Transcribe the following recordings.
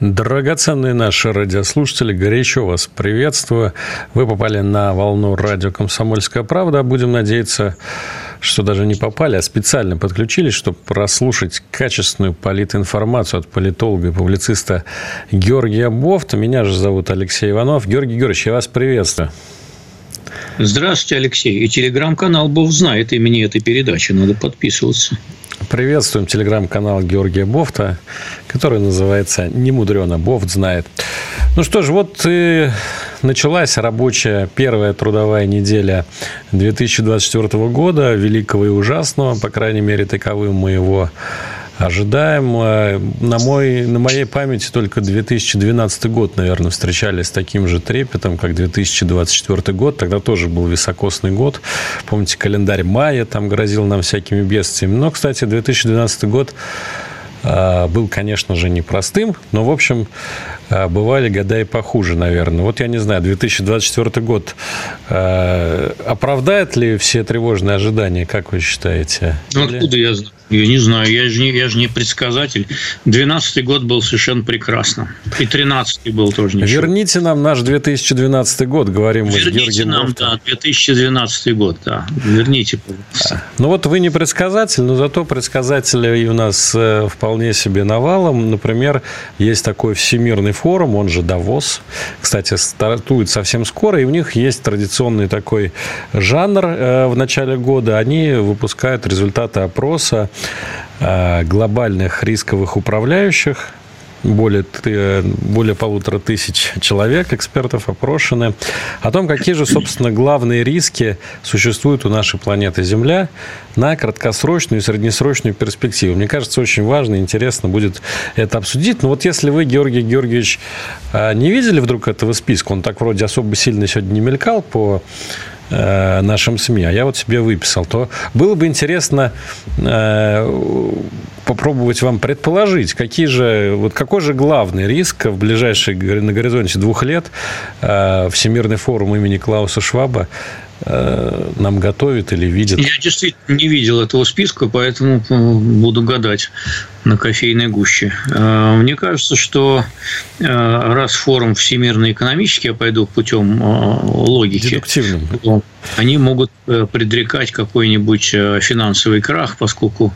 Драгоценные наши радиослушатели, горячо вас приветствую. Вы попали на волну радио «Комсомольская правда». Будем надеяться, что даже не попали, а специально подключились, чтобы прослушать качественную политинформацию от политолога и публициста Георгия Бофта. Меня же зовут Алексей Иванов. Георгий Георгиевич, я вас приветствую. Здравствуйте, Алексей. И телеграм-канал Бов знает имени этой передачи. Надо подписываться. Приветствуем телеграм-канал Георгия Бофта, который называется «Немудрено, Бофт знает». Ну что ж, вот и началась рабочая первая трудовая неделя 2024 года, великого и ужасного, по крайней мере, таковым мы его ожидаем. На, мой, на моей памяти только 2012 год, наверное, встречались с таким же трепетом, как 2024 год. Тогда тоже был високосный год. Помните, календарь мая там грозил нам всякими бедствиями. Но, кстати, 2012 год а, был, конечно же, непростым, но, в общем, а, бывали года и похуже, наверное. Вот я не знаю, 2024 год а, оправдает ли все тревожные ожидания, как вы считаете? Ну, откуда я знаю? Я не знаю, я же не, я же не предсказатель. 12 год был совершенно прекрасно. И 13 был тоже ничего. Верните нам наш 2012 год, говорим Верните мы с Георгием нам, Мофтом. да, 2012 год, да. Верните, пожалуйста. Ну, вот вы не предсказатель, но зато предсказатели у нас э, вполне себе навалом. Например, есть такой всемирный форум, он же Давос. Кстати, стартует совсем скоро, и у них есть традиционный такой жанр э, в начале года. Они выпускают результаты опроса глобальных рисковых управляющих. Более, более полутора тысяч человек, экспертов опрошены, о том, какие же, собственно, главные риски существуют у нашей планеты Земля на краткосрочную и среднесрочную перспективу. Мне кажется, очень важно и интересно будет это обсудить. Но вот если вы, Георгий Георгиевич, э, не видели вдруг этого списка, он так вроде особо сильно сегодня не мелькал по Э, нашим СМИ, а я вот себе выписал, то. Было бы интересно э, попробовать вам предположить, какие же, вот какой же главный риск в ближайшие, на горизонте двух лет э, Всемирный форум имени Клауса Шваба нам готовит или видит? Я действительно не видел этого списка, поэтому э, буду гадать на кофейной гуще. Э, мне кажется, что раз форум всемирно экономический, я пойду путем логики, Дедуктивным. они могут предрекать какой-нибудь финансовый крах, поскольку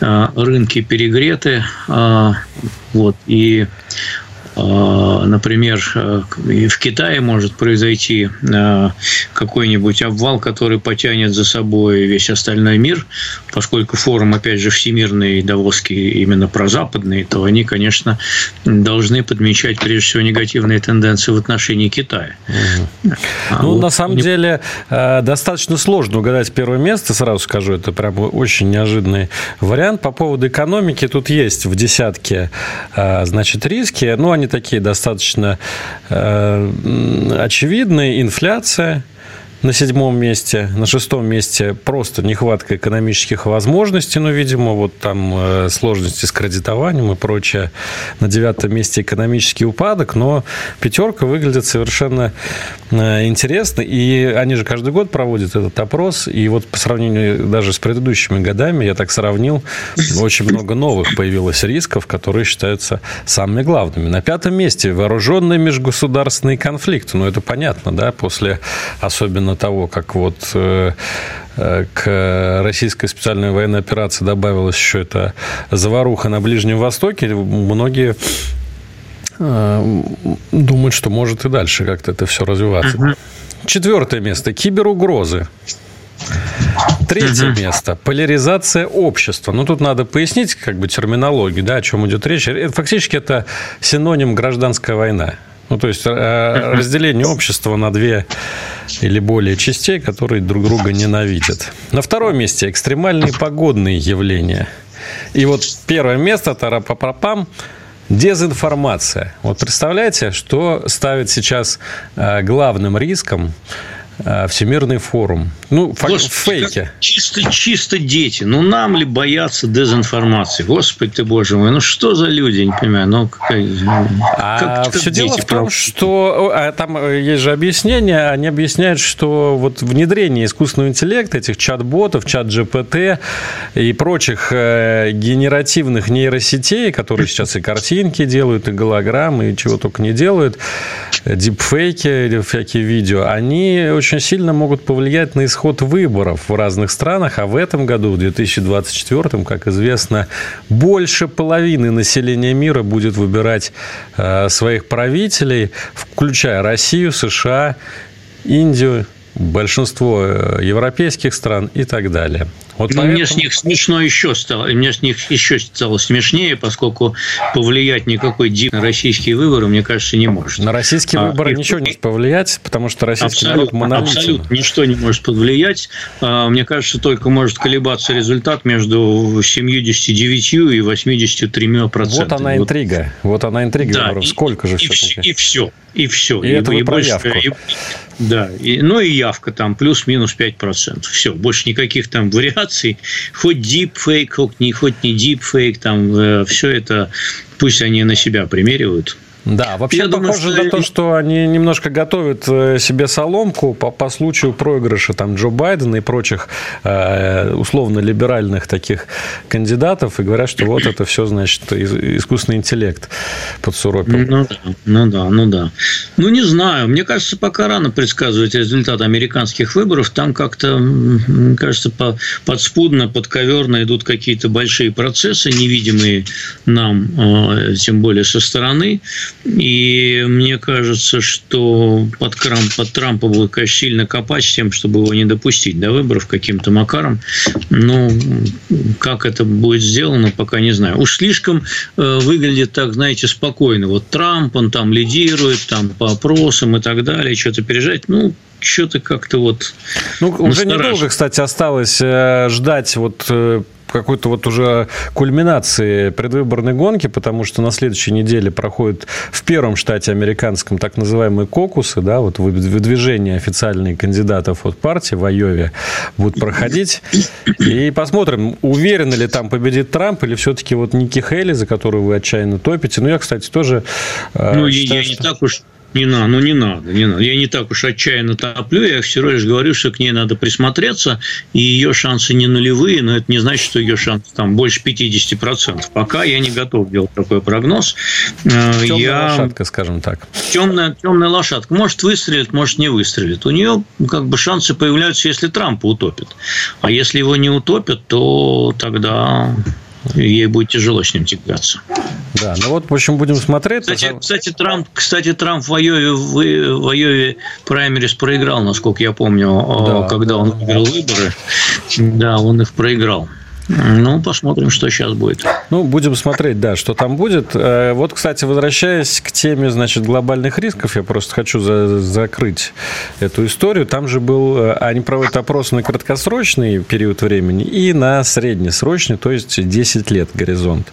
рынки перегреты, вот, и Э, например, э, в Китае может произойти э, какой-нибудь обвал, который потянет за собой весь остальной мир, поскольку форум, опять же, всемирный, давоский, именно прозападный, то они, конечно, должны подмечать, прежде всего, негативные тенденции в отношении Китая. Угу. А ну, вот на самом не... деле, достаточно сложно угадать первое место, сразу скажу, это прям очень неожиданный вариант. По поводу экономики, тут есть в десятке, значит, риски, но они такие достаточно э, очевидные. Инфляция – на седьмом месте. На шестом месте просто нехватка экономических возможностей, ну, видимо, вот там э, сложности с кредитованием и прочее. На девятом месте экономический упадок, но пятерка выглядит совершенно э, интересно. И они же каждый год проводят этот опрос. И вот по сравнению даже с предыдущими годами, я так сравнил, очень много новых появилось рисков, которые считаются самыми главными. На пятом месте вооруженный межгосударственный конфликт. Ну, это понятно, да, после особенно относительно того, как вот э, э, к российской специальной военной операции добавилась еще эта заваруха на Ближнем Востоке, многие э, думают, что может и дальше как-то это все развиваться. Угу. Четвертое место. Киберугрозы. Третье угу. место. Поляризация общества. Ну, тут надо пояснить как бы терминологию, да, о чем идет речь. Это, фактически это синоним гражданская война. Ну, то есть э, разделение общества на две или более частей, которые друг друга ненавидят. На втором месте экстремальные погодные явления. И вот первое место, тарапапапам, Дезинформация. Вот представляете, что ставит сейчас э, главным риском Всемирный форум. Ну, Господи, фейки. Чисто, чисто дети. Ну, нам ли бояться дезинформации? Господи ты, боже мой, ну что за люди, не понимаю. Ну, какая... а как, все дело в том, что а, там э, есть же объяснение, они объясняют, что вот внедрение искусственного интеллекта, этих чат-ботов, чат-GPT и прочих э, генеративных нейросетей, которые сейчас и картинки делают, и голограммы, и чего только не делают, дипфейки, всякие видео, они очень очень сильно могут повлиять на исход выборов в разных странах, а в этом году, в 2024, как известно, больше половины населения мира будет выбирать э, своих правителей, включая Россию, США, Индию, большинство э, европейских стран и так далее. Вот ну, поэтому... Мне с них смешно еще стало. Мне с них еще стало смешнее, поскольку повлиять никакой дип на российские выборы, мне кажется, не может. На российские а, выборы и... ничего не может повлиять, потому что российский абсолютно, народ монолитен. Абсолютно ничто не может повлиять. А, мне кажется, только может колебаться результат между 79 и 83 процентами. Вот она интрига. Вот она интрига да, выборов. Сколько же и, все-таки? И все. И все. И, и это и больше, и, Да. И, ну и явка там плюс-минус 5%. Все. Больше никаких там вариаций хоть deepfake, хоть не, хоть не deepfake, там э, все это пусть они на себя примеривают. Да, вообще Я похоже думаю, что... на то, что они немножко готовят э, себе соломку по, по случаю проигрыша там Джо Байдена и прочих э, условно-либеральных таких кандидатов и говорят, что вот это все, значит, искусственный интеллект под суропил. Ну да, ну да, ну да. Ну не знаю, мне кажется, пока рано предсказывать результат американских выборов. Там как-то, кажется, по, подспудно, подковерно идут какие-то большие процессы, невидимые нам, э, тем более со стороны. И мне кажется, что под, Крамп, под Трампа будет, конечно, сильно копать с тем, чтобы его не допустить до выборов каким-то макаром. Ну, как это будет сделано, пока не знаю. Уж слишком э, выглядит так, знаете, спокойно. Вот Трамп, он там лидирует, там по опросам и так далее, что-то пережать. Ну, что-то как-то вот... Ну, уже недолго, кстати, осталось э, ждать вот э, какой-то вот уже кульминации предвыборной гонки, потому что на следующей неделе проходит в первом штате американском так называемые кокусы, да, вот выдвижение официальных кандидатов от партии в Айове будут проходить. И посмотрим, уверен ли там победит Трамп или все-таки вот Ники Хейли, за которую вы отчаянно топите. Ну, я, кстати, тоже... Э, ну, считаю, я не что... так уж не надо, ну не надо, не надо. Я не так уж отчаянно топлю, я всего лишь говорю, что к ней надо присмотреться, и ее шансы не нулевые, но это не значит, что ее шансы там больше 50%. Пока я не готов делать такой прогноз. Темная я... лошадка, скажем так. Темная, темная лошадка. Может выстрелит, может не выстрелит. У нее как бы шансы появляются, если Трампа утопит. А если его не утопят, то тогда ей будет тяжело с ним тягаться. Да, ну вот, в общем, будем смотреть. Кстати, кстати Трамп, кстати, Трамп в Айове, в, в Айове праймерис проиграл, насколько я помню, да, когда он выиграл выборы. Да, он их проиграл. Ну, посмотрим, что сейчас будет. Ну, будем смотреть, да, что там будет. Э, вот, кстати, возвращаясь к теме, значит, глобальных рисков, я просто хочу за закрыть эту историю. Там же был, э, они проводят опрос на краткосрочный период времени и на среднесрочный, то есть 10 лет горизонт.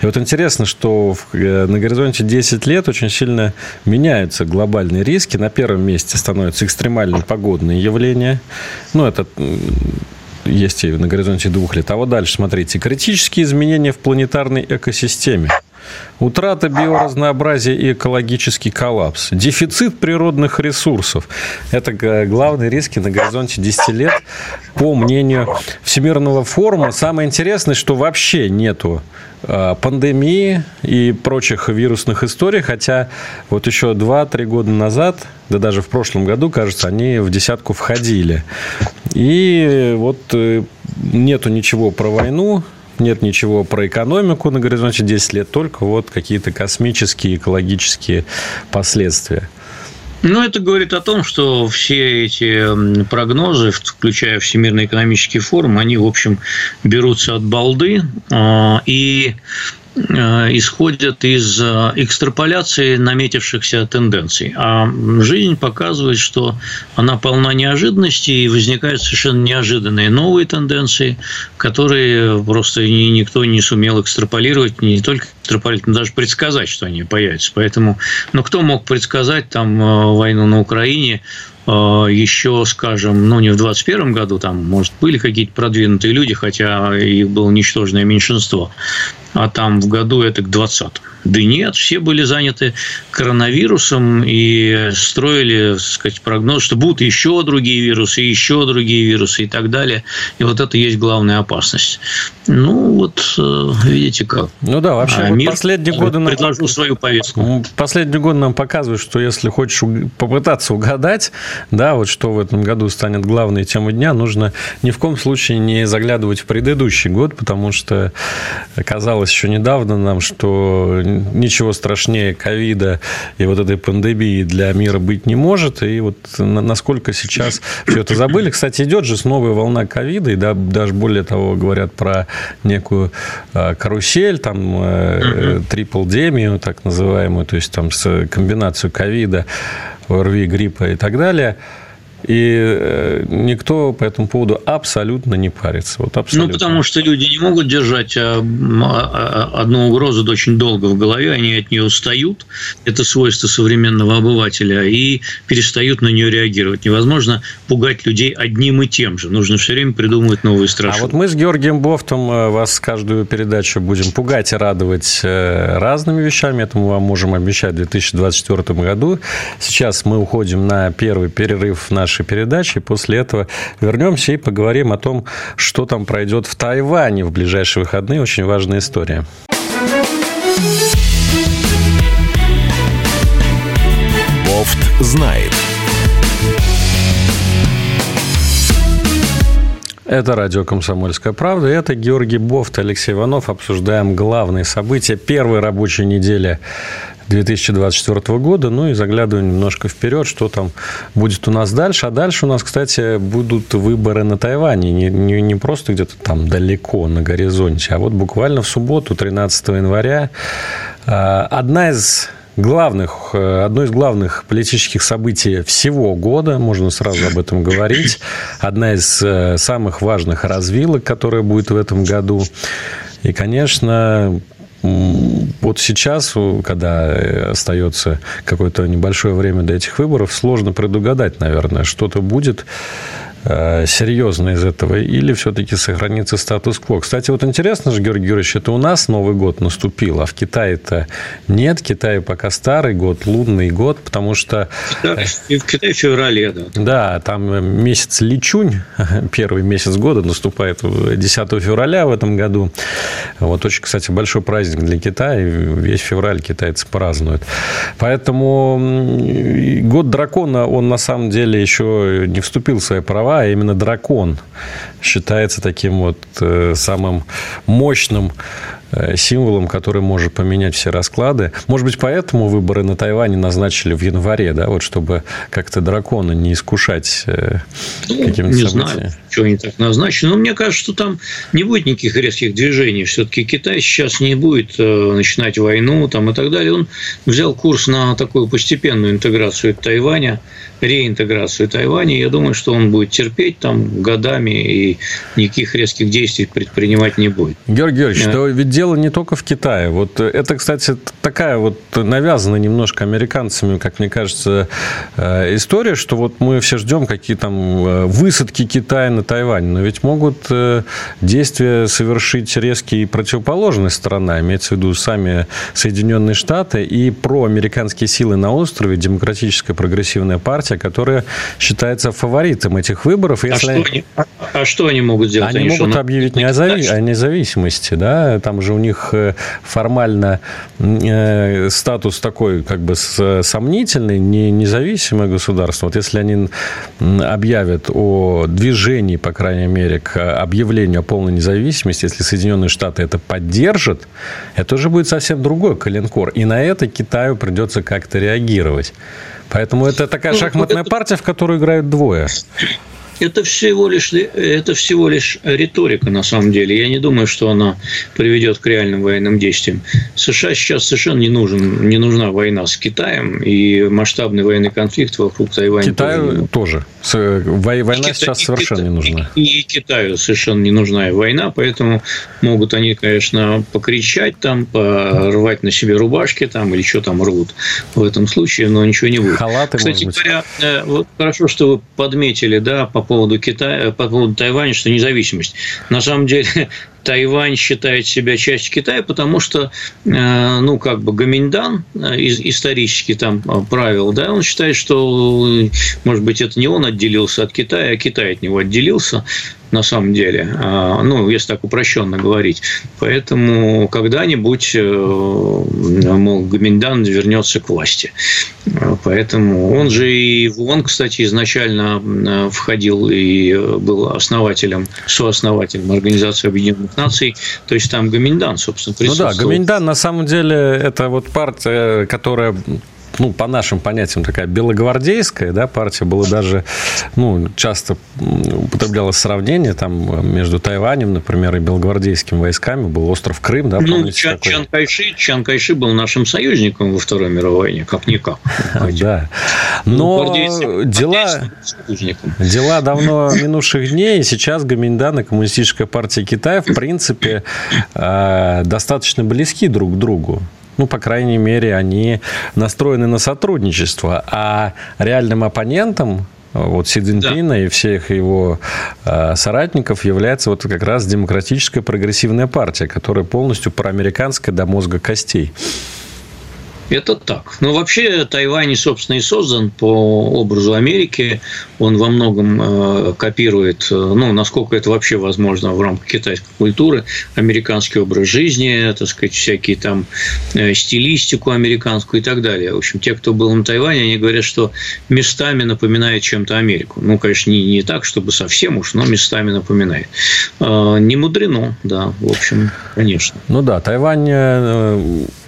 И вот интересно, что э, на горизонте 10 лет очень сильно меняются глобальные риски. На первом месте становятся экстремальные погодные явления. Ну, это есть на горизонте двух лет. А вот дальше, смотрите, критические изменения в планетарной экосистеме. Утрата биоразнообразия и экологический коллапс. Дефицит природных ресурсов. Это главные риски на горизонте 10 лет, по мнению Всемирного форума. Самое интересное, что вообще нету а, пандемии и прочих вирусных историй, хотя вот еще 2-3 года назад, да даже в прошлом году, кажется, они в десятку входили. И вот э, нету ничего про войну, нет ничего про экономику на горизонте 10 лет, только вот какие-то космические, экологические последствия. Ну, это говорит о том, что все эти прогнозы, включая Всемирный экономический форум, они, в общем, берутся от балды. А, и Э, исходят из э, экстраполяции наметившихся тенденций. А жизнь показывает, что она полна неожиданностей, и возникают совершенно неожиданные новые тенденции, которые просто никто не сумел экстраполировать, не только экстраполировать, но даже предсказать, что они появятся. Поэтому, ну, кто мог предсказать там э, войну на Украине, еще, скажем, ну, не в 2021 году, там, может, были какие-то продвинутые люди, хотя их было ничтожное меньшинство а там в году это к 20 Да нет, все были заняты коронавирусом и строили, так сказать, прогноз, что будут еще другие вирусы, еще другие вирусы и так далее. И вот это есть главная опасность. Ну, вот э, видите как. Ну да, вообще а вот мир последние годы нам... предложил свою повестку. Последние годы нам показывают, что если хочешь попытаться угадать, да, вот что в этом году станет главной темой дня, нужно ни в коем случае не заглядывать в предыдущий год, потому что казалось казалось еще недавно нам, что ничего страшнее ковида и вот этой пандемии для мира быть не может. И вот насколько сейчас все это забыли. Кстати, идет же новая волна ковида, и да, даже более того говорят про некую а, карусель, там трипл-демию, так называемую, то есть там с комбинацию ковида, ОРВИ, гриппа и так далее – и э, никто по этому поводу абсолютно не парится. Вот абсолютно. Ну, потому что люди не могут держать а, а, а, одну угрозу очень долго в голове, они от нее устают. Это свойство современного обывателя, и перестают на нее реагировать. Невозможно пугать людей одним и тем же. Нужно все время придумывать новые страшилки. А вот мы с Георгием Бофтом э, вас каждую передачу будем пугать и радовать э, разными вещами. Это мы вам можем обещать в 2024 году. Сейчас мы уходим на первый перерыв в наш нашей передачи. После этого вернемся и поговорим о том, что там пройдет в Тайване в ближайшие выходные. Очень важная история. Бофт знает. Это радио «Комсомольская правда». Это Георгий Бофт, Алексей Иванов. Обсуждаем главные события первой рабочей недели 2024 года. Ну и заглядываем немножко вперед, что там будет у нас дальше. А дальше у нас, кстати, будут выборы на Тайване. Не, не, не просто где-то там далеко на горизонте, а вот буквально в субботу, 13 января, а, одна из главных, э, одно из главных политических событий всего года, можно сразу об этом говорить, одна из э, самых важных развилок, которая будет в этом году. И, конечно, вот сейчас, когда остается какое-то небольшое время до этих выборов, сложно предугадать, наверное, что-то будет Э, серьезно из этого, или все-таки сохранится статус-кво. Кстати, вот интересно же, Георгий Георгиевич, это у нас Новый год наступил, а в Китае-то нет. В Китае пока старый год, лунный год, потому что... И в Китае феврале, да. Да, там месяц Личунь, первый месяц года, наступает 10 февраля в этом году. Вот очень, кстати, большой праздник для Китая. Весь февраль китайцы празднуют. Поэтому год дракона, он на самом деле еще не вступил в свои права а именно дракон считается таким вот э, самым мощным символом, который может поменять все расклады. Может быть, поэтому выборы на Тайване назначили в январе, да, вот чтобы как-то дракона не искушать э, ну, какими-то Не событиями. знаю, что они так назначены. Но мне кажется, что там не будет никаких резких движений. Все-таки Китай сейчас не будет э, начинать войну там, и так далее. Он взял курс на такую постепенную интеграцию Тайваня, реинтеграцию Тайваня. Я думаю, что он будет терпеть там годами и никаких резких действий предпринимать не будет. Георгий Георгиевич, да. ведь дело не только в Китае. Вот это, кстати, такая вот навязанная немножко американцами, как мне кажется, э, история, что вот мы все ждем какие там э, высадки Китая на Тайвань, но ведь могут э, действия совершить резкие противоположные страна, имеется в виду сами Соединенные Штаты и проамериканские силы на острове, Демократическая прогрессивная партия, которая считается фаворитом этих выборов. А Если... А, что они, а, а что они могут сделать? Они, они могут объявить о независимости, да, там же у них э, формально э, статус такой как бы сомнительный, не независимое государство. Вот если они объявят о движении, по крайней мере, к объявлению о полной независимости, если Соединенные Штаты это поддержат, это уже будет совсем другой коленкор. И на это Китаю придется как-то реагировать. Поэтому это такая ну, шахматная партия, в которую играют двое. Это всего лишь, это всего лишь риторика, на самом деле. Я не думаю, что она приведет к реальным военным действиям. США сейчас совершенно не, нужен, не нужна война с Китаем и масштабный военный конфликт вокруг Тайваня. Китаю тоже. Война Китай, сейчас совершенно и, не нужна. И, и Китаю совершенно не нужна война, поэтому могут они, конечно, покричать там, порвать на себе рубашки там или что там рвут в этом случае, но ничего не будет. Халаты, Кстати говоря, э, вот хорошо, что вы подметили, да, по поводу Китая, по поводу Тайваня, что независимость. На самом деле Тайвань считает себя частью Китая, потому что, э, ну, как бы Гаминьдан, э, исторически там правил, да, он считает, что, может быть, это не он отделился от Китая, а Китай от него отделился на самом деле, а, ну, если так упрощенно говорить. Поэтому когда-нибудь, э, мол, Гаминьдан вернется к власти. Поэтому он же и в ООН, кстати, изначально входил и был основателем, сооснователем Организации Объединенных Наций. То есть там Гаминьдан, собственно, присутствовал. Ну да, Гаминьдан на самом деле это вот партия, которая ну, по нашим понятиям, такая белогвардейская да, партия. Было даже, ну, часто употреблялось сравнение там между Тайванем, например, и белогвардейскими войсками. Был остров Крым, да, Ну, Чан, Чан, Кайши, Чан Кайши был нашим союзником во Второй мировой войне, как-никак. Да. Но дела, дела давно минувших дней, и сейчас Гаминьдан и Коммунистическая партия Китая, в принципе, э, достаточно близки друг к другу ну, по крайней мере, они настроены на сотрудничество, а реальным оппонентом вот Си Цзиньпина да. и всех его э, соратников является вот как раз демократическая прогрессивная партия, которая полностью проамериканская до мозга костей. Это так. Но вообще Тайвань, собственно, и создан по образу Америки. Он во многом э, копирует, э, ну, насколько это вообще возможно в рамках китайской культуры, американский образ жизни, так сказать, всякие там э, стилистику американскую и так далее. В общем, те, кто был на Тайване, они говорят, что местами напоминает чем-то Америку. Ну, конечно, не, не так, чтобы совсем уж, но местами напоминает. Не мудрено, да, в общем, конечно. Ну да, Тайвань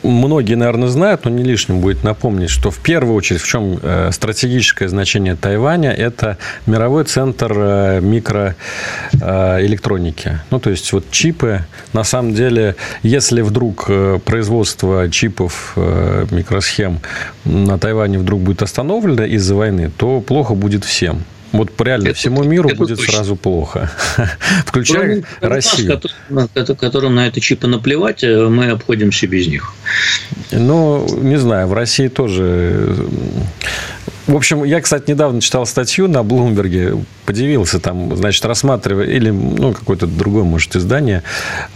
многие, наверное, знают, но не лишним будет напомнить, что в первую очередь в чем э, стратегическое значение Тайваня – это мировой центр э, микроэлектроники. Э, ну, то есть, вот чипы. На самом деле, если вдруг производство чипов, микросхем на Тайване вдруг будет остановлено из-за войны, то плохо будет всем. Вот реально это, всему миру это будет точно. сразу плохо. Включая Кроме Россию. Нас, которым, на это чипы наплевать, э, мы обходимся без них. Ну, не знаю, в России тоже в общем, я, кстати, недавно читал статью на Блумберге, подивился там, значит, рассматривая, или, ну, какое-то другое, может, издание,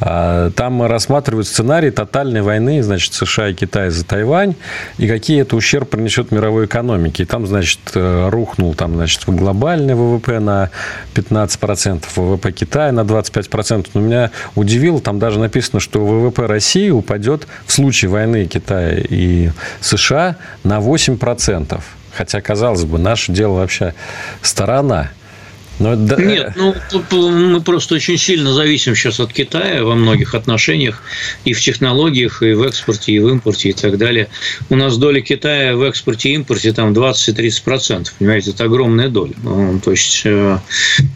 а, там рассматривают сценарий тотальной войны, значит, США и Китай за Тайвань, и какие это ущерб принесет мировой экономике. И там, значит, э, рухнул, там, значит, глобальный ВВП на 15%, ВВП Китая на 25%. Но меня удивило, там даже написано, что ВВП России упадет в случае войны Китая и США на 8%. Хотя, казалось бы, наше дело вообще сторона. Но... Нет, ну мы просто очень сильно зависим сейчас от Китая во многих отношениях и в технологиях, и в экспорте, и в импорте, и так далее. У нас доля Китая в экспорте и импорте там 20-30 процентов, понимаете, это огромная доля. Ну, то есть э,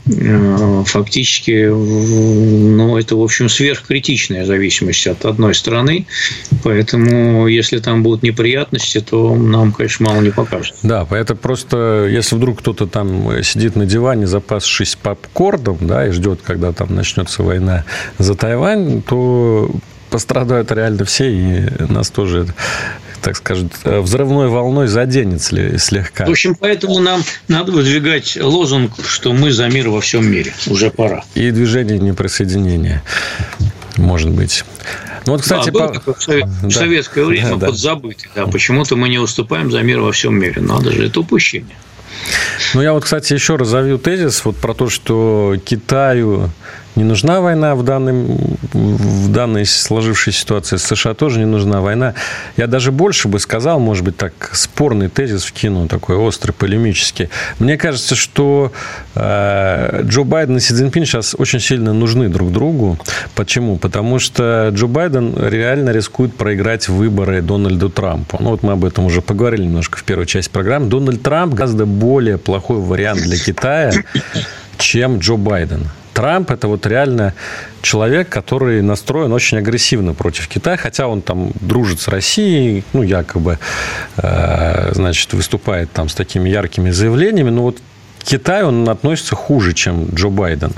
э, фактически, ну это в общем сверхкритичная зависимость от одной страны, поэтому если там будут неприятности, то нам, конечно, мало не покажет. Да, поэтому просто если вдруг кто-то там сидит на диване за запасшись попкорном, да, и ждет, когда там начнется война за Тайвань, то пострадают реально все, и нас тоже так скажем, взрывной волной заденет слегка. В общем, поэтому нам надо выдвигать лозунг, что мы за мир во всем мире. Уже пора. И движение неприсоединения, может быть. Ну, вот, кстати, да, по... в, совет... да. в советское время да, подзабытый. Да. Да. Почему-то мы не уступаем за мир во всем мире. Надо же, это упущение. Ну, я вот, кстати, еще разовью тезис вот про то, что Китаю не нужна война в, данном, в данной сложившейся ситуации. США тоже не нужна война. Я даже больше бы сказал, может быть, так спорный тезис вкину, такой острый, полемический. Мне кажется, что э, Джо Байден и Си Цзиньпин сейчас очень сильно нужны друг другу. Почему? Потому что Джо Байден реально рискует проиграть выборы Дональду Трампу. Ну, вот мы об этом уже поговорили немножко в первой части программы. Дональд Трамп гораздо более плохой вариант для Китая, чем Джо Байден. Трамп это вот реально человек, который настроен очень агрессивно против Китая, хотя он там дружит с Россией, ну, якобы, э, значит, выступает там с такими яркими заявлениями, но вот к Китаю он относится хуже, чем Джо Байден.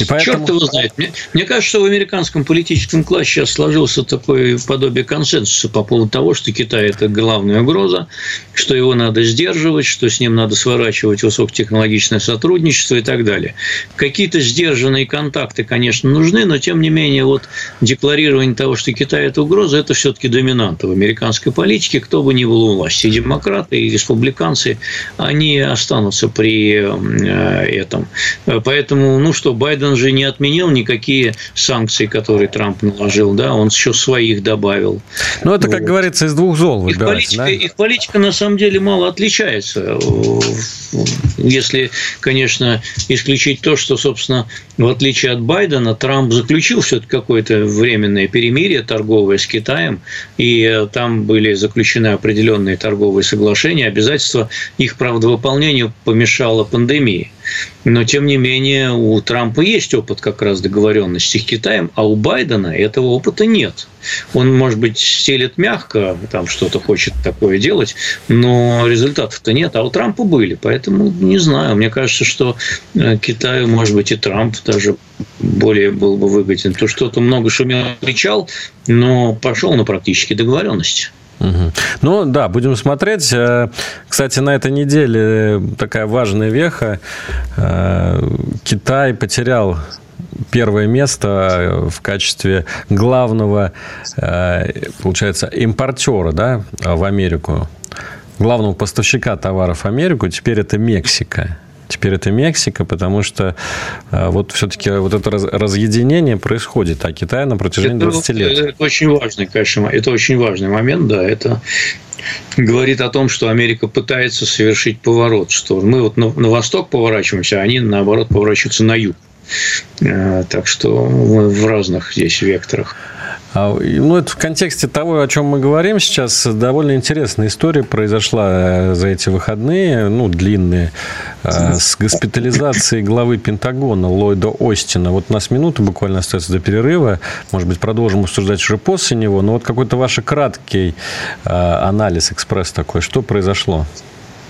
И поэтому... Черт его знает. Мне, мне кажется, что в американском политическом классе сейчас сложился такое подобие консенсуса по поводу того, что Китай – это главная угроза, что его надо сдерживать, что с ним надо сворачивать высокотехнологичное сотрудничество и так далее. Какие-то сдержанные контакты, конечно, нужны, но тем не менее вот декларирование того, что Китай – это угроза, это все-таки доминанта в американской политике, кто бы ни был у власти. И демократы, и республиканцы, они останутся при э, этом. Поэтому, ну что, Байден Байден же не отменил никакие санкции, которые Трамп наложил, да, он еще своих добавил. Ну, это, как вот. говорится, из двух зол их политика, да? их политика, на самом деле, мало отличается. Если, конечно, исключить то, что, собственно, в отличие от Байдена, Трамп заключил все-таки какое-то временное перемирие торговое с Китаем, и там были заключены определенные торговые соглашения, обязательства их, правда, выполнению помешала пандемия. Но, тем не менее, у Трампа есть опыт как раз договоренности с Китаем, а у Байдена этого опыта нет. Он, может быть, стелет мягко, там что-то хочет такое делать, но результатов-то нет, а у Трампа были. Поэтому не знаю. Мне кажется, что э, Китаю, может быть, и Трамп даже более был бы выгоден. То что-то много шумел, кричал, но пошел на практические договоренности. Угу. Ну да, будем смотреть. Э, кстати, на этой неделе такая важная веха. Э, Китай потерял первое место в качестве главного, э, получается, импортера да, в Америку. Главного поставщика товаров в Америку теперь это Мексика. Теперь это Мексика, потому что э, вот все-таки вот это разъединение происходит, а Китай на протяжении это, 20 лет. Это очень важный, конечно, это очень важный момент, да, это говорит о том, что Америка пытается совершить поворот, что мы вот на, на восток поворачиваемся, а они, наоборот, поворачиваются на юг. Э, так что мы в разных здесь векторах. А, ну, это в контексте того, о чем мы говорим сейчас, довольно интересная история произошла э, за эти выходные, ну, длинные, э, с госпитализацией главы Пентагона Ллойда Остина. Вот у нас минута буквально остается до перерыва. Может быть, продолжим обсуждать уже после него. Но вот какой-то ваш краткий э, анализ, экспресс такой. Что произошло?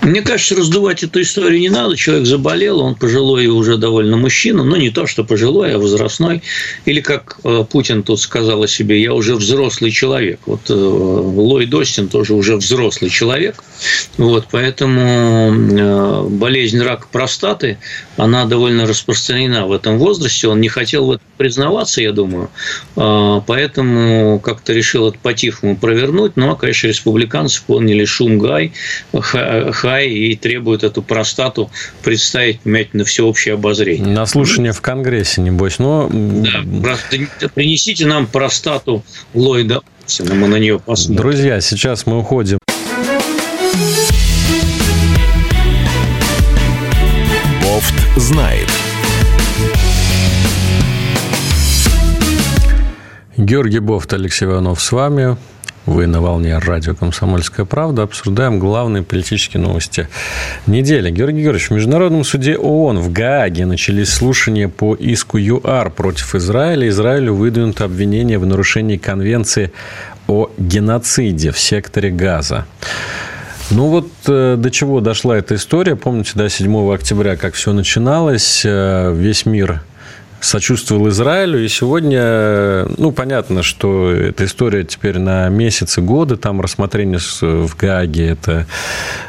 Мне кажется, раздувать эту историю не надо. Человек заболел, он пожилой и уже довольно мужчина. Ну, не то, что пожилой, а возрастной. Или, как э, Путин тут сказал о себе, я уже взрослый человек. Вот э, Ллойд Остин тоже уже взрослый человек. Вот, поэтому э, болезнь рака простаты, она довольно распространена в этом возрасте. Он не хотел в этом признаваться, я думаю. Поэтому как-то решил это по-тихому провернуть. Ну, а, конечно, республиканцы поняли шум гай, Хай и требует эту простату представить, понимаете, на всеобщее обозрение. На слушание в Конгрессе, небось. Но... Да, принесите нам простату Ллойда мы на нее посмотрим. Друзья, сейчас мы уходим. Бофт знает. Георгий Бофт, Алексей Иванов с вами. Вы на волне радио «Комсомольская правда». Обсуждаем главные политические новости недели. Георгий Георгиевич, в Международном суде ООН в Гааге начались слушания по иску ЮАР против Израиля. Израилю выдвинуто обвинение в нарушении конвенции о геноциде в секторе Газа. Ну вот э, до чего дошла эта история. Помните, да, 7 октября, как все начиналось, э, весь мир сочувствовал Израилю. И сегодня, ну, понятно, что эта история теперь на месяцы, годы, там рассмотрение в Гааге, это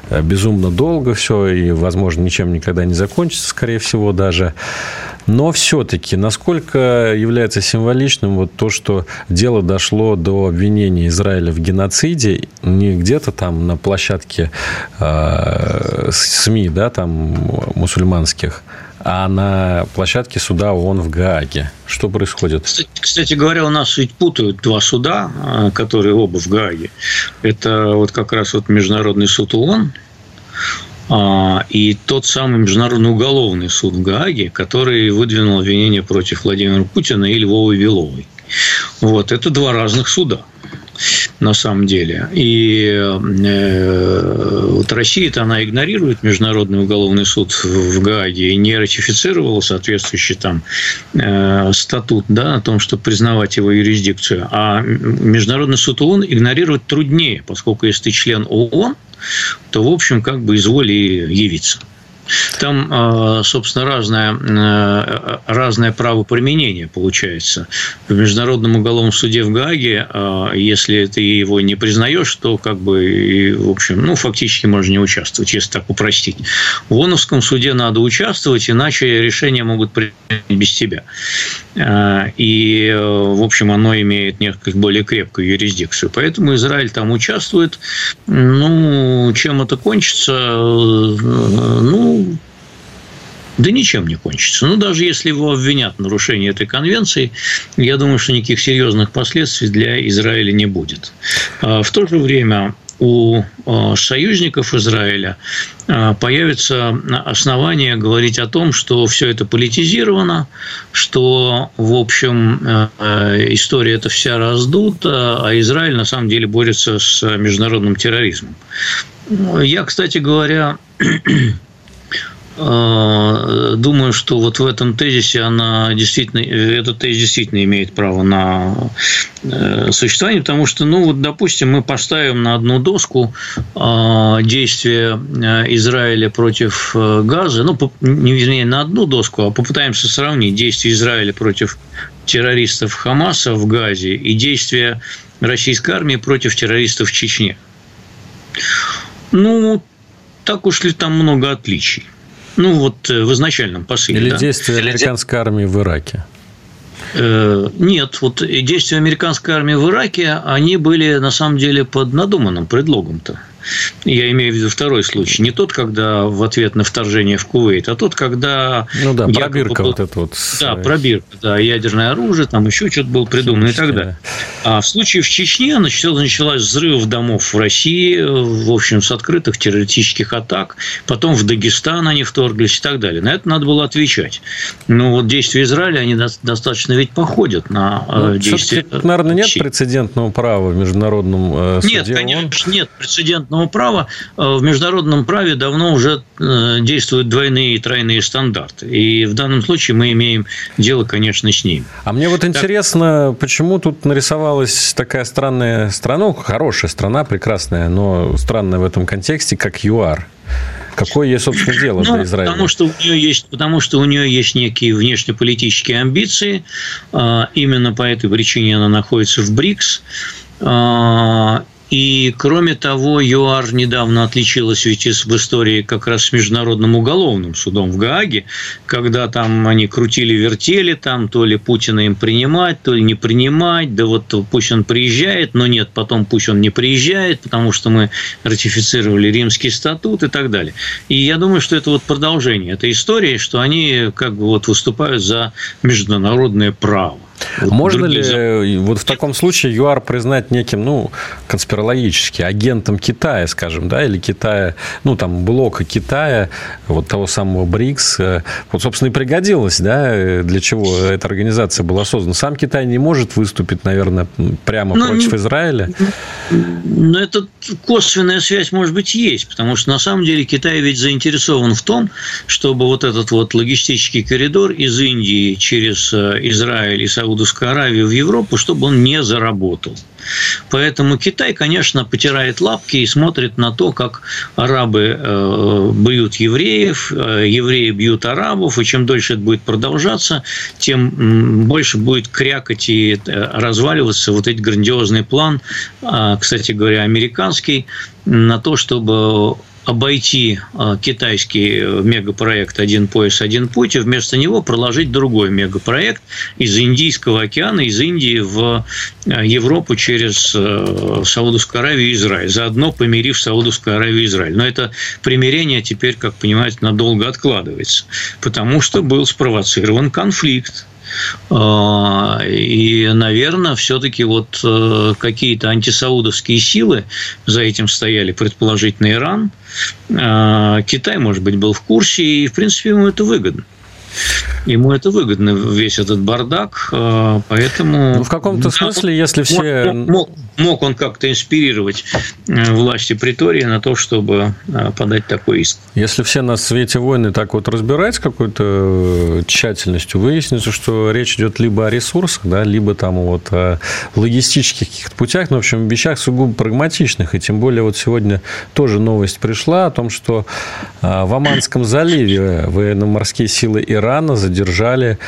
э, безумно долго все, и, возможно, ничем никогда не закончится, скорее всего, даже. Но все-таки, насколько является символичным вот то, что дело дошло до обвинения Израиля в геноциде, не где-то там на площадке э, СМИ, да, там мусульманских, а на площадке суда ООН в Гааге. Что происходит? Кстати, кстати говоря, у нас ведь путают два суда, а, которые оба в Гааге. Это вот как раз вот Международный суд ООН, а, и тот самый Международный уголовный суд в Гааге, который выдвинул обвинение против Владимира Путина и Львовой Виловой. Вот, это два разных суда. На самом деле. И э, вот Россия-то она игнорирует Международный уголовный суд в Гааге и не ратифицировала соответствующий там э, статут да, о том, чтобы признавать его юрисдикцию. А Международный суд ООН игнорировать труднее, поскольку если ты член ООН, то, в общем, как бы изволи явиться. Там, а, собственно, разное, э, разное правоприменение получается. В Международном уголовном суде в Гааге, а, если ты его не признаешь, то как бы, в общем, ну, фактически можно не участвовать, если так упростить. В ООНовском суде надо участвовать, иначе решения могут принять без тебя. А, и, в общем, оно имеет несколько более крепкую юрисдикцию. Поэтому Израиль там участвует. Ну, чем это кончится? Ну, да ничем не кончится. Ну, даже если его обвинят в нарушении этой конвенции, я думаю, что никаких серьезных последствий для Израиля не будет. А в то же время у а, союзников Израиля а, появится основание говорить о том, что все это политизировано, что, в общем, история эта вся раздута, а Израиль на самом деле борется с международным терроризмом. Я, кстати говоря, Э, думаю, что вот в этом тезисе она действительно, этот тезис действительно имеет право на э, существование, потому что, ну вот, допустим, мы поставим на одну доску э, действия Израиля против Газа, ну, не вернее, на одну доску, а попытаемся сравнить действия Израиля против террористов Хамаса в Газе и действия российской армии против террористов в Чечне. Ну, так уж ли там много отличий? Ну, вот э, в изначальном посыле. Или да? действия американской армии в Ираке. Э, нет, вот действия американской армии в Ираке, они были на самом деле под надуманным предлогом-то. Я имею в виду второй случай. Не тот, когда в ответ на вторжение в Кувейт, а тот, когда... Ну да, пробирка был... вот это вот. Да, пробирка, да, ядерное оружие, там еще что-то было придумано и так далее. А в случае в Чечне началась взрыв домов в России, в общем, с открытых террористических атак, потом в Дагестан они вторглись и так далее. На это надо было отвечать. Но вот действия Израиля, они достаточно ведь походят на э, ну, действия... Наверное, нет прецедентного права в международном э, суде Нет, конечно, нет прецедентного международного права, э, в международном праве давно уже э, действуют двойные и тройные стандарты. И в данном случае мы имеем дело, конечно, с ним. А мне вот интересно, почему тут нарисовалась такая странная страна, ну, хорошая страна, прекрасная, но странная в этом контексте, как ЮАР. Какое ей, собственно, дело ну, до Израиля? Потому что, у нее есть, потому что у нее есть некие внешнеполитические амбиции. А, именно по этой причине она находится в БРИКС. И, кроме того, ЮАР недавно отличилась ведь в истории как раз с Международным уголовным судом в Гааге, когда там они крутили-вертели, там то ли Путина им принимать, то ли не принимать, да вот пусть он приезжает, но нет, потом пусть он не приезжает, потому что мы ратифицировали Римский статут и так далее. И я думаю, что это вот продолжение этой истории, что они как бы вот выступают за международное право. Можно ли за... вот в таком случае ЮАР признать неким, ну, конспирологически, агентом Китая, скажем, да, или Китая, ну, там, блока Китая, вот того самого БРИКС, э, вот, собственно, и пригодилось, да, для чего эта организация была создана. Сам Китай не может выступить, наверное, прямо ну, против Израиля. Но это косвенная связь, может быть, есть, потому что, на самом деле, Китай ведь заинтересован в том, чтобы вот этот вот логистический коридор из Индии через э, Израиль и Саудовскую Саудовскую Аравию в Европу, чтобы он не заработал. Поэтому Китай, конечно, потирает лапки и смотрит на то, как арабы э, бьют евреев, э, евреи бьют арабов, и чем дольше это будет продолжаться, тем больше будет крякать и э, разваливаться вот этот грандиозный план, а, кстати говоря, американский, на то, чтобы обойти а, китайский мегапроект «Один пояс, один путь» и вместо него проложить другой мегапроект из Индийского океана, из Индии в а, Европу через а, Саудовскую Аравию и Израиль, заодно помирив Саудовскую Аравию и Израиль. Но это примирение теперь, как понимаете, надолго откладывается, потому что был спровоцирован конфликт и, наверное, все-таки вот э, какие-то антисаудовские силы за этим стояли, предположительно, Иран. А, Китай, может быть, был в курсе, и, в принципе, ему это выгодно. Ему это выгодно, весь этот бардак, э, поэтому... Ну, в каком-то смысле, если все... Мог, мог, мог он как-то инспирировать э, власти Притории на то, чтобы э, подать такой иск. Если все на свете войны так вот разбирать с какой-то тщательностью, выяснится, что речь идет либо о ресурсах, да, либо там вот о логистических каких-то путях, но, в общем, вещах сугубо прагматичных. И тем более вот сегодня тоже новость пришла о том, что в Оманском заливе военно-морские силы Ирана задержали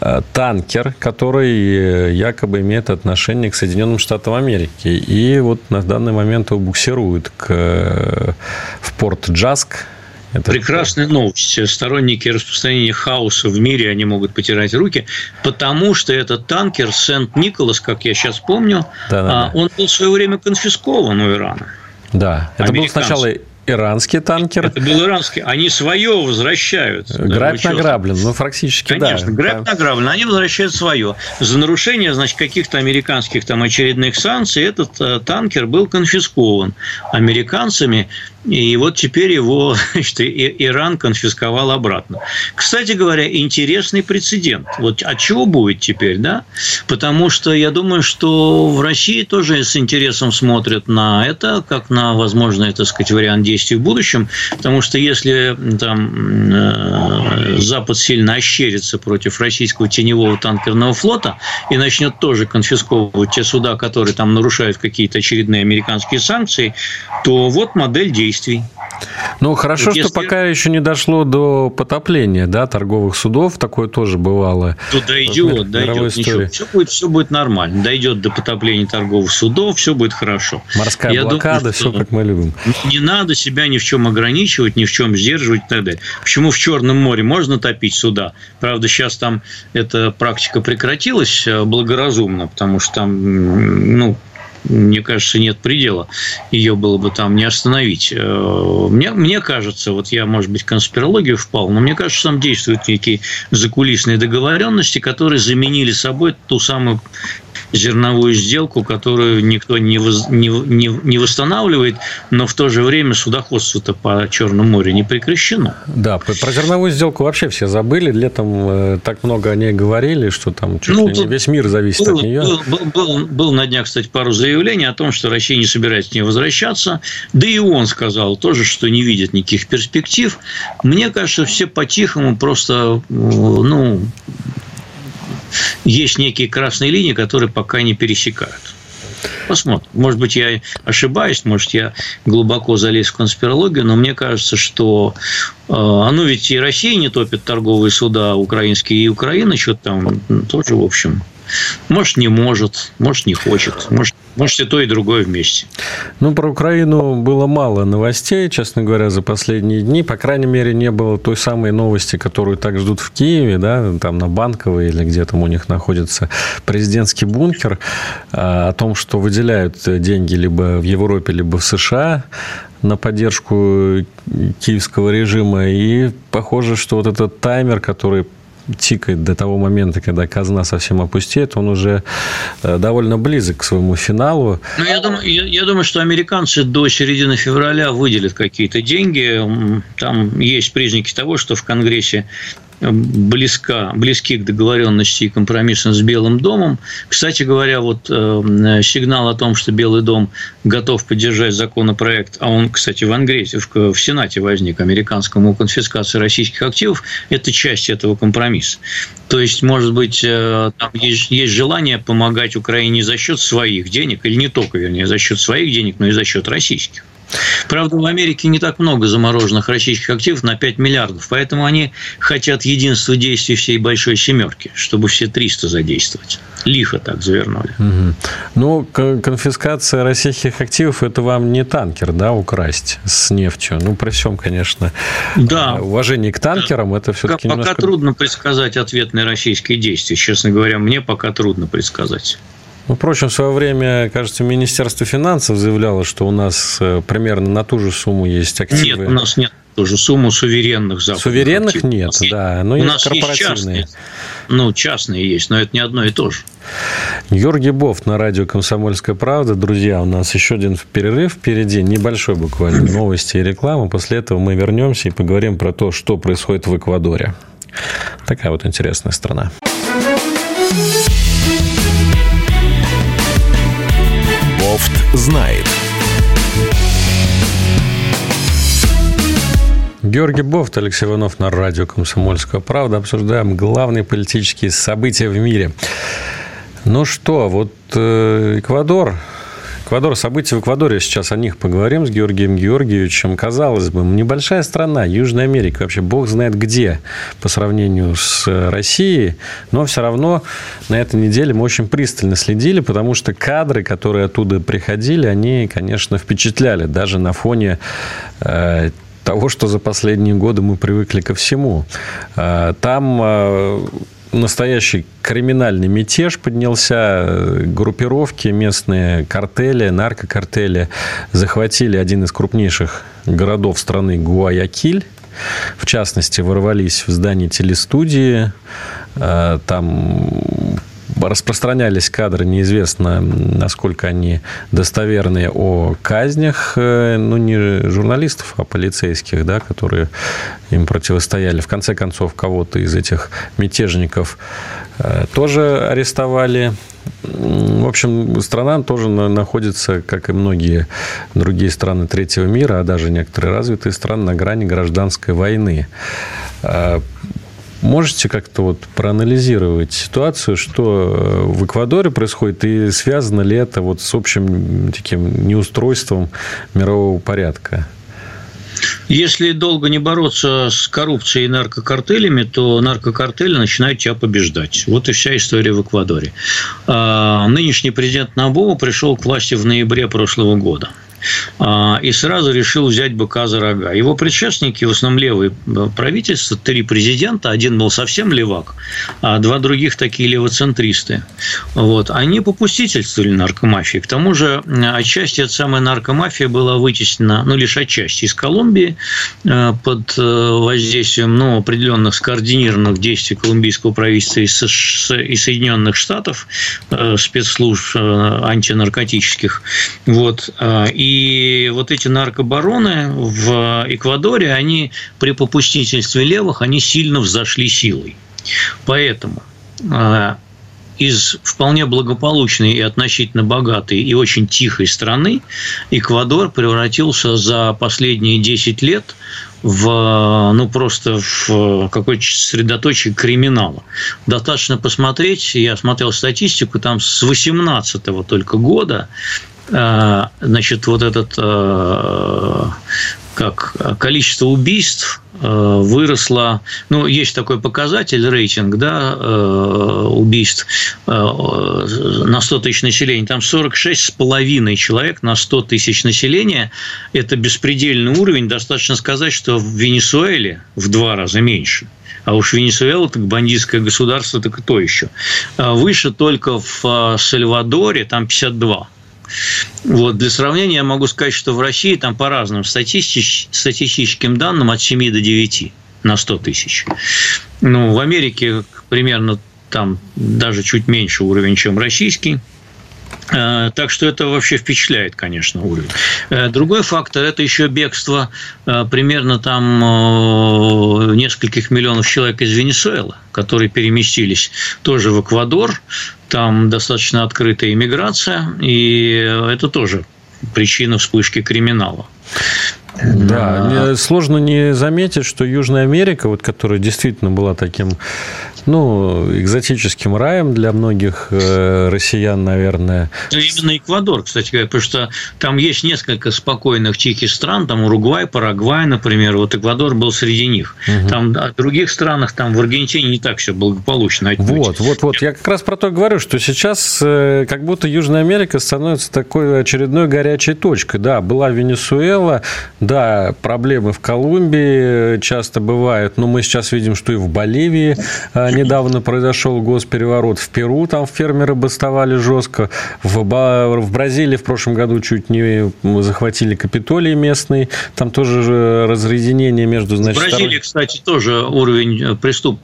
э, танкер, который э, якобы имеет отношение к Соединенным Штатам Америки. И вот на данный момент его буксируют к, э, в порт Джаск, это Прекрасная новость. Сторонники распространения хаоса в мире, они могут потирать руки, потому что этот танкер Сент-Николас, как я сейчас помню, да, да, да. он был в свое время конфискован у Ирана. Да, это был сначала иранский танкер. Это был иранский. Они свое возвращают. Грабь награблен. Ну, фактически, Конечно, да. грабь награблен. Они возвращают свое. За нарушение, значит, каких-то американских там очередных санкций этот э, танкер был конфискован американцами и вот теперь его значит, Иран конфисковал обратно. Кстати говоря, интересный прецедент. Вот от чего будет теперь, да? Потому что я думаю, что в России тоже с интересом смотрят на это, как на возможный, так сказать, вариант действий в будущем. Потому что если там э, Запад сильно ощерится против российского теневого танкерного флота и начнет тоже конфисковывать те суда, которые там нарушают какие-то очередные американские санкции, то вот модель действий действий. Ну, хорошо, вот что если... пока еще не дошло до потопления, да, торговых судов, такое тоже бывало. Тут дойдет, дойдет, ничего, все будет, все будет нормально, дойдет до потопления торговых судов, все будет хорошо. Морская Я блокада, думаю, все как мы любим. Не надо себя ни в чем ограничивать, ни в чем сдерживать и так далее. Почему в Черном море можно топить суда? Правда, сейчас там эта практика прекратилась э, благоразумно, потому что там, ну, мне кажется, нет предела. Ее было бы там не остановить. Э, мне, мне кажется, вот я, может быть, конспирологию впал, но мне кажется, там действуют некие закулисные договоренности, которые заменили собой ту самую зерновую сделку, которую никто не, воз, не, не, не восстанавливает, но в то же время судоходство-то по Черному морю не прекращено. Да, про зерновую сделку вообще все забыли. Летом э, так много о ней говорили, что там чуть ну, ли не весь мир зависит был, от нее. Был, был, был, был на днях, кстати, пару заявлений о том, что Россия не собирается к ней возвращаться. Да и он сказал тоже, что не видит никаких перспектив. Мне кажется, все по-тихому просто ну, есть некие красные линии, которые пока не пересекают. Посмотрим. Может быть, я ошибаюсь, может, я глубоко залез в конспирологию, но мне кажется, что э, оно ведь и Россия не топит торговые суда украинские, и Украина что-то там тоже, в общем, может, не может, может, не хочет, может, может, и то, и другое вместе. Ну, про Украину было мало новостей, честно говоря, за последние дни. По крайней мере, не было той самой новости, которую так ждут в Киеве, да, там на Банковой или где там у них находится президентский бункер, а, о том, что выделяют деньги либо в Европе, либо в США на поддержку киевского режима. И похоже, что вот этот таймер, который тикает до того момента, когда казна совсем опустеет, он уже э, довольно близок к своему финалу. Ну, я думаю, я, я думаю, что американцы до середины февраля выделят какие-то деньги. Там есть признаки того, что в Конгрессе близка, близки к договоренности и компромиссам с Белым домом. Кстати говоря, вот э, сигнал о том, что Белый дом готов поддержать законопроект, а он, кстати, в Англии, в, в Сенате возник, американскому конфискации российских активов, это часть этого компромисса. То есть, может быть, э, там есть, есть желание помогать Украине за счет своих денег, или не только, вернее, за счет своих денег, но и за счет российских. Правда, в Америке не так много замороженных российских активов на 5 миллиардов, поэтому они хотят единства действий всей большой семерки, чтобы все 300 задействовать. Лихо так завернули. Угу. Ну, конфискация российских активов – это вам не танкер, да, украсть с нефтью? Ну, при всем, конечно, да. уважении к танкерам, это все-таки Пока немножко... трудно предсказать ответные российские действия. Честно говоря, мне пока трудно предсказать. Ну, впрочем, в свое время, кажется, Министерство финансов заявляло, что у нас э, примерно на ту же сумму есть активы. Нет, у нас нет ту же сумму суверенных западных Суверенных активов. нет, да, но у есть нас корпоративные. Есть частные, ну, частные есть, но это не одно и то же. Георгий Бов на радио «Комсомольская правда». Друзья, у нас еще один перерыв впереди, небольшой буквально, новости и реклама. После этого мы вернемся и поговорим про то, что происходит в Эквадоре. Такая вот интересная страна. Знает. Георгий Бофт, Алексей Иванов на радио «Комсомольская правда». Обсуждаем главные политические события в мире. Ну что, вот э, Эквадор Эквадор, события в Эквадоре, сейчас о них поговорим с Георгием Георгиевичем. Казалось бы, небольшая страна, Южная Америка, вообще бог знает где по сравнению с Россией, но все равно на этой неделе мы очень пристально следили, потому что кадры, которые оттуда приходили, они, конечно, впечатляли, даже на фоне э, того, что за последние годы мы привыкли ко всему. Э, там э, настоящий криминальный мятеж поднялся. Группировки, местные картели, наркокартели захватили один из крупнейших городов страны Гуаякиль. В частности, ворвались в здание телестудии. Э, там распространялись кадры, неизвестно, насколько они достоверные, о казнях, э, ну, не журналистов, а полицейских, да, которые им противостояли. В конце концов, кого-то из этих мятежников э, тоже арестовали. В общем, страна тоже находится, как и многие другие страны третьего мира, а даже некоторые развитые страны, на грани гражданской войны. Можете как-то вот проанализировать ситуацию, что э, в Эквадоре происходит, и связано ли это вот с общим таким неустройством мирового порядка? Если долго не бороться с коррупцией и наркокартелями, то наркокартели начинают тебя побеждать. Вот и вся история в Эквадоре. А, нынешний президент Набова пришел к власти в ноябре прошлого года. А, и сразу решил взять быка за рога. Его предшественники, в основном левые э, правительства, три президента, один был совсем левак, а два других такие левоцентристы. Вот. Они попустительствовали наркомафии. К тому же, отчасти эта самая наркомафия была вытеснена, ну, лишь отчасти, из Колумбии э, под э, воздействием ну, определенных скоординированных действий колумбийского правительства и Соединенных Штатов, спецслужб антинаркотических. Вот. И и вот эти наркобароны в Эквадоре, они при попустительстве левых, они сильно взошли силой. Поэтому а, из вполне благополучной и относительно богатой и очень тихой страны Эквадор превратился за последние 10 лет в, ну, просто в какое-то средоточие криминала. Достаточно посмотреть, я смотрел статистику, там с 18 только года значит, вот этот э, как количество убийств э, выросло, ну, есть такой показатель, рейтинг, да, убийств на 100 тысяч населения, там 46,5 человек на 100 тысяч населения, это беспредельный уровень, достаточно сказать, что в Венесуэле в два раза меньше. А уж Венесуэла, так бандитское государство, так и то еще. Выше только в Сальвадоре, там 52 вот, для сравнения я могу сказать, что в России там по разным статистич, статистическим данным от 7 до 9 на 100 тысяч. Ну, в Америке примерно там даже чуть меньше уровень, чем российский. Э, так что это вообще впечатляет, конечно, уровень. Э, другой фактор – это еще бегство э, примерно там нескольких миллионов человек из Венесуэлы, которые переместились тоже в Эквадор. Там достаточно открытая иммиграция, и это тоже причина вспышки криминала. Да, сложно не заметить, что Южная Америка, вот, которая действительно была таким ну, экзотическим раем для многих э, россиян, наверное. Именно Эквадор, кстати говоря, потому что там есть несколько спокойных тихих стран, там Уругвай, Парагвай, например, вот Эквадор был среди них. Угу. Там в других странах, там в Аргентине не так все благополучно. Вот, вот, вот. Я как раз про то говорю, что сейчас э, как будто Южная Америка становится такой очередной горячей точкой. Да, была Венесуэла, да, проблемы в Колумбии часто бывают, но мы сейчас видим, что и в Боливии недавно произошел госпереворот в Перу, там фермеры бастовали жестко. В, в Бразилии в прошлом году чуть не захватили Капитолий местный. Там тоже разъединение между... Значит, в Бразилии, кстати, тоже уровень э, преступ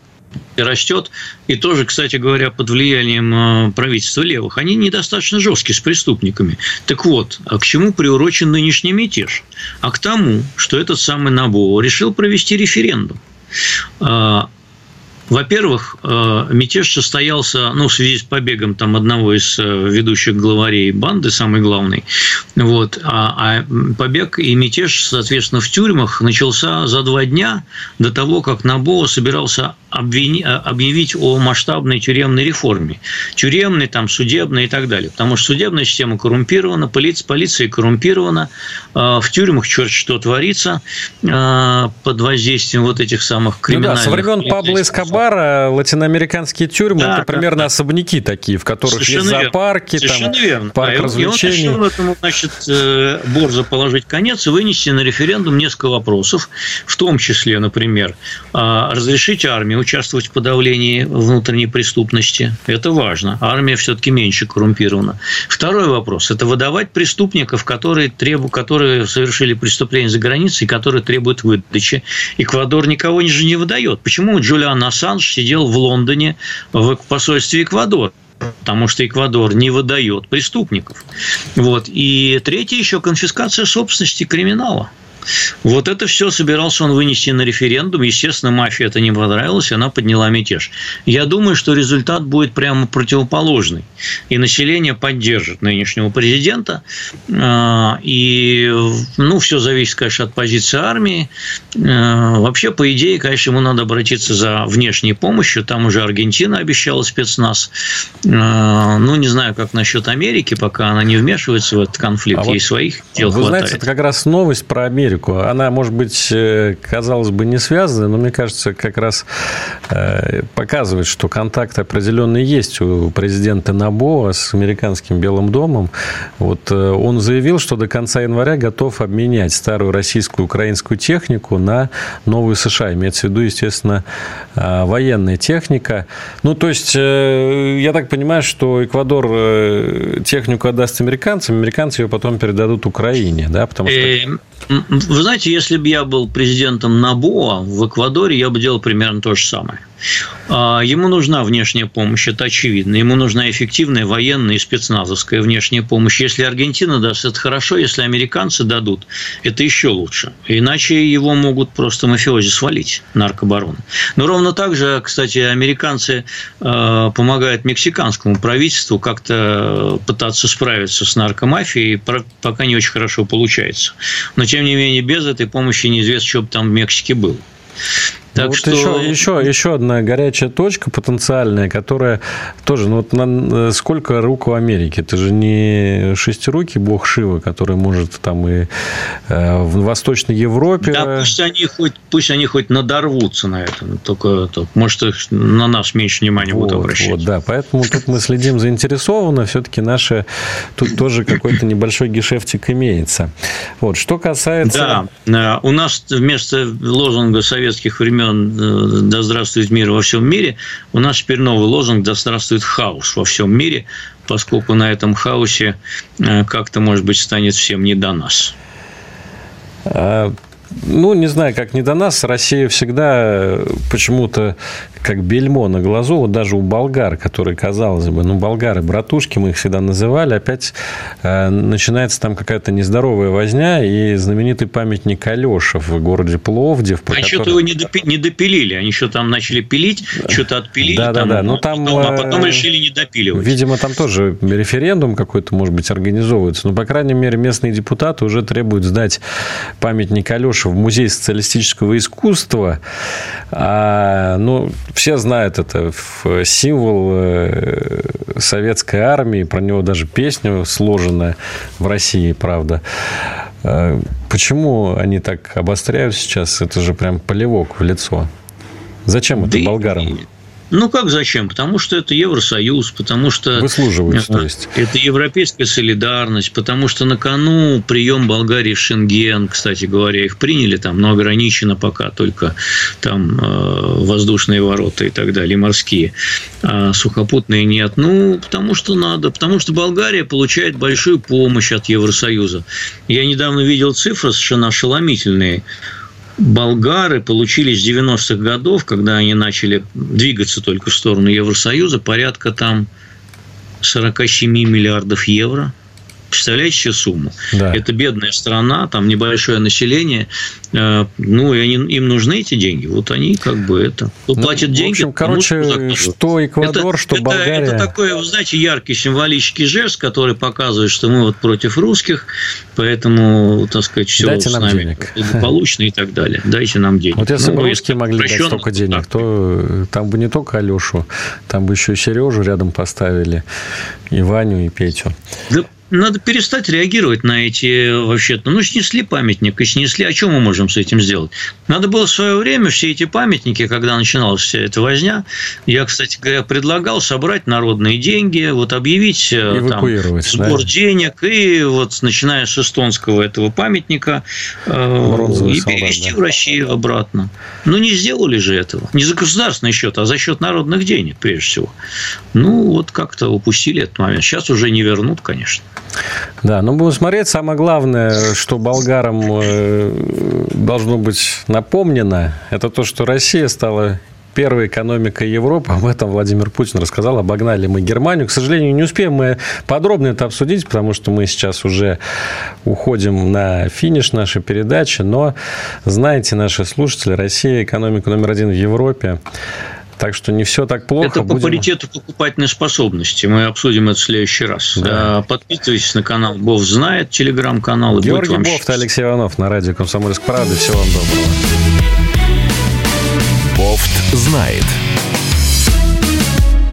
растет, и тоже, кстати говоря, под влиянием э, правительства левых, они недостаточно жесткие с преступниками. Так вот, а к чему приурочен нынешний мятеж? А к тому, что этот самый Набо решил провести референдум. Во-первых, э, мятеж состоялся ну, в связи с побегом там, одного из э, ведущих главарей банды, самый главный. Вот. А, а побег и мятеж, соответственно, в тюрьмах начался за два дня до того, как Набо собирался объявить о масштабной тюремной реформе. Тюремной, там, судебной и так далее. Потому что судебная система коррумпирована, полиция, полиция коррумпирована, э, в тюрьмах черт что творится под воздействием вот этих самых криминальных... Ну да, со времен Пабло Эскобара латиноамериканские тюрьмы да, это примерно да. особняки такие, в которых Совершенно есть зоопарки, Совершенно там, верно. парк да, развлечений. И он решил этому, значит, э, борзо положить конец и вынести на референдум несколько вопросов, в том числе, например, а, разрешить армии участвовать в подавлении внутренней преступности. Это важно. Армия все-таки меньше коррумпирована. Второй вопрос – это выдавать преступников, которые, требуют, которые совершили преступление за границей, которые требуют выдачи. Эквадор никого же не выдает. Почему Джулиан Ассанж сидел в Лондоне в посольстве Эквадора? потому что Эквадор не выдает преступников. Вот. И третье еще конфискация собственности криминала. Вот это все собирался он вынести на референдум. Естественно, мафия это не понравилось, и она подняла мятеж. Я думаю, что результат будет прямо противоположный. И население поддержит нынешнего президента. А, и, ну, все зависит, конечно, от позиции армии. А, вообще, по идее, конечно, ему надо обратиться за внешней помощью. Там уже Аргентина обещала спецназ. А, ну, не знаю, как насчет Америки, пока она не вмешивается в этот конфликт. А Ей вот своих дел Вы хватает. знаете, это как раз новость про Америку Америку. Она, может быть, э, казалось бы, не связана, но мне кажется, как раз э, показывает, что контакт определенный есть у президента Набо с американским Белым домом. Вот э, он заявил, что до конца января готов обменять старую российскую украинскую технику на новую США. Имеется в виду, естественно, военная техника. Ну, то есть, я так понимаю, что Эквадор технику отдаст американцам, американцы ее потом передадут Украине, да, потому что... Вы знаете, если бы я был президентом НАБОА в Эквадоре, я бы делал примерно то же самое. А, ему нужна внешняя помощь, это очевидно. Ему нужна эффективная военная и спецназовская внешняя помощь. Если Аргентина даст, это хорошо. Если американцы дадут, это еще лучше. Иначе его могут просто мафиози свалить, наркобароны. Но ровно так же, кстати, американцы а, помогают мексиканскому правительству как-то пытаться справиться с наркомафией, пока не очень хорошо получается. Но, тем не менее, без этой помощи неизвестно, что бы там в Мексике было. Так вот что... еще, еще, еще одна горячая точка потенциальная, которая тоже, ну вот на, сколько рук у Америки? Это же не шестирукий бог Шива, который может там и э, в Восточной Европе... Да, пусть они хоть, пусть они хоть надорвутся на этом, только, только может, на нас меньше внимания вот, будут обращать. Вот, да, поэтому тут мы следим заинтересованно, все-таки наши, тут тоже какой-то небольшой гешефтик имеется. Вот, что касается... Да, э, у нас вместо лозунга советских времен времен «Да здравствует мир во всем мире», у нас теперь новый лозунг «Да здравствует хаос во всем мире», поскольку на этом хаосе э, как-то, может быть, станет всем не до нас. А, ну, не знаю, как не до нас. Россия всегда почему-то как бельмо на глазу, вот даже у болгар, которые, казалось бы, ну, болгары, братушки, мы их всегда называли, опять э, начинается там какая-то нездоровая возня, и знаменитый памятник Алёша в городе Пловдив. А который... что-то его не, допи- не допилили, они еще там начали пилить, что-то отпилили. Да, там, да, да. Но там, потом, а потом решили не допиливать. Видимо, там тоже референдум какой-то, может быть, организовывается. Но, по крайней мере, местные депутаты уже требуют сдать памятник Алёше в Музей социалистического искусства. А, ну, все знают это символ э, советской армии, про него даже песня сложенная в России, правда. Э, почему они так обостряют сейчас? Это же прям полевок в лицо. Зачем это да болгарам? Ну, как зачем? Потому что это Евросоюз, потому что... Выслуживают, то есть. Это европейская солидарность, потому что на кону прием Болгарии в Шенген, кстати говоря, их приняли там, но ограничено пока только там э, воздушные ворота и так далее, морские, а сухопутные нет. Ну, потому что надо, потому что Болгария получает большую помощь от Евросоюза. Я недавно видел цифры совершенно ошеломительные болгары получили с 90-х годов, когда они начали двигаться только в сторону Евросоюза, порядка там 47 миллиардов евро. Представляете себе сумму? Да. Это бедная страна, там небольшое население. Э, ну, и они, им нужны эти деньги. Вот они как бы это... Кто ну, платит деньги... В общем, короче, что Эквадор, это, что это, Болгария... Это такой, вы знаете, яркий символический жест, который показывает, что мы вот против русских, поэтому, так сказать, все Дайте с нам нами денег. благополучно и так далее. Дайте нам денег. Вот если ну, бы русские могли дать столько денег, то там бы не только Алешу, там бы еще и Сережу рядом поставили, и Ваню, и Петю. Да надо перестать реагировать на эти вообще Ну, снесли памятник и снесли. А что мы можем с этим сделать? Надо было в свое время все эти памятники, когда начиналась вся эта возня, я, кстати говоря, предлагал собрать народные деньги, вот объявить э, там, сбор да? денег, и вот начиная с эстонского этого памятника э, и солдат, перевести да. в Россию обратно. Но не сделали же этого. Не за государственный счет, а за счет народных денег, прежде всего. Ну, вот как-то упустили этот момент. Сейчас уже не вернут, конечно. Да, но будем смотреть. Самое главное, что болгарам э, должно быть напомнено, это то, что Россия стала первой экономикой Европы. Об этом Владимир Путин рассказал. Обогнали мы Германию. К сожалению, не успеем мы подробно это обсудить, потому что мы сейчас уже уходим на финиш нашей передачи. Но знаете, наши слушатели, Россия экономика номер один в Европе. Так что не все так плохо. Это по Будем... паритету покупательной способности. Мы обсудим это в следующий раз. Да. Подписывайтесь на канал Бов знает, телеграм-канал. Георгий Бофт, Алексей Иванов на радио Комсомольск Правда. Всего вам доброго. Бофт знает.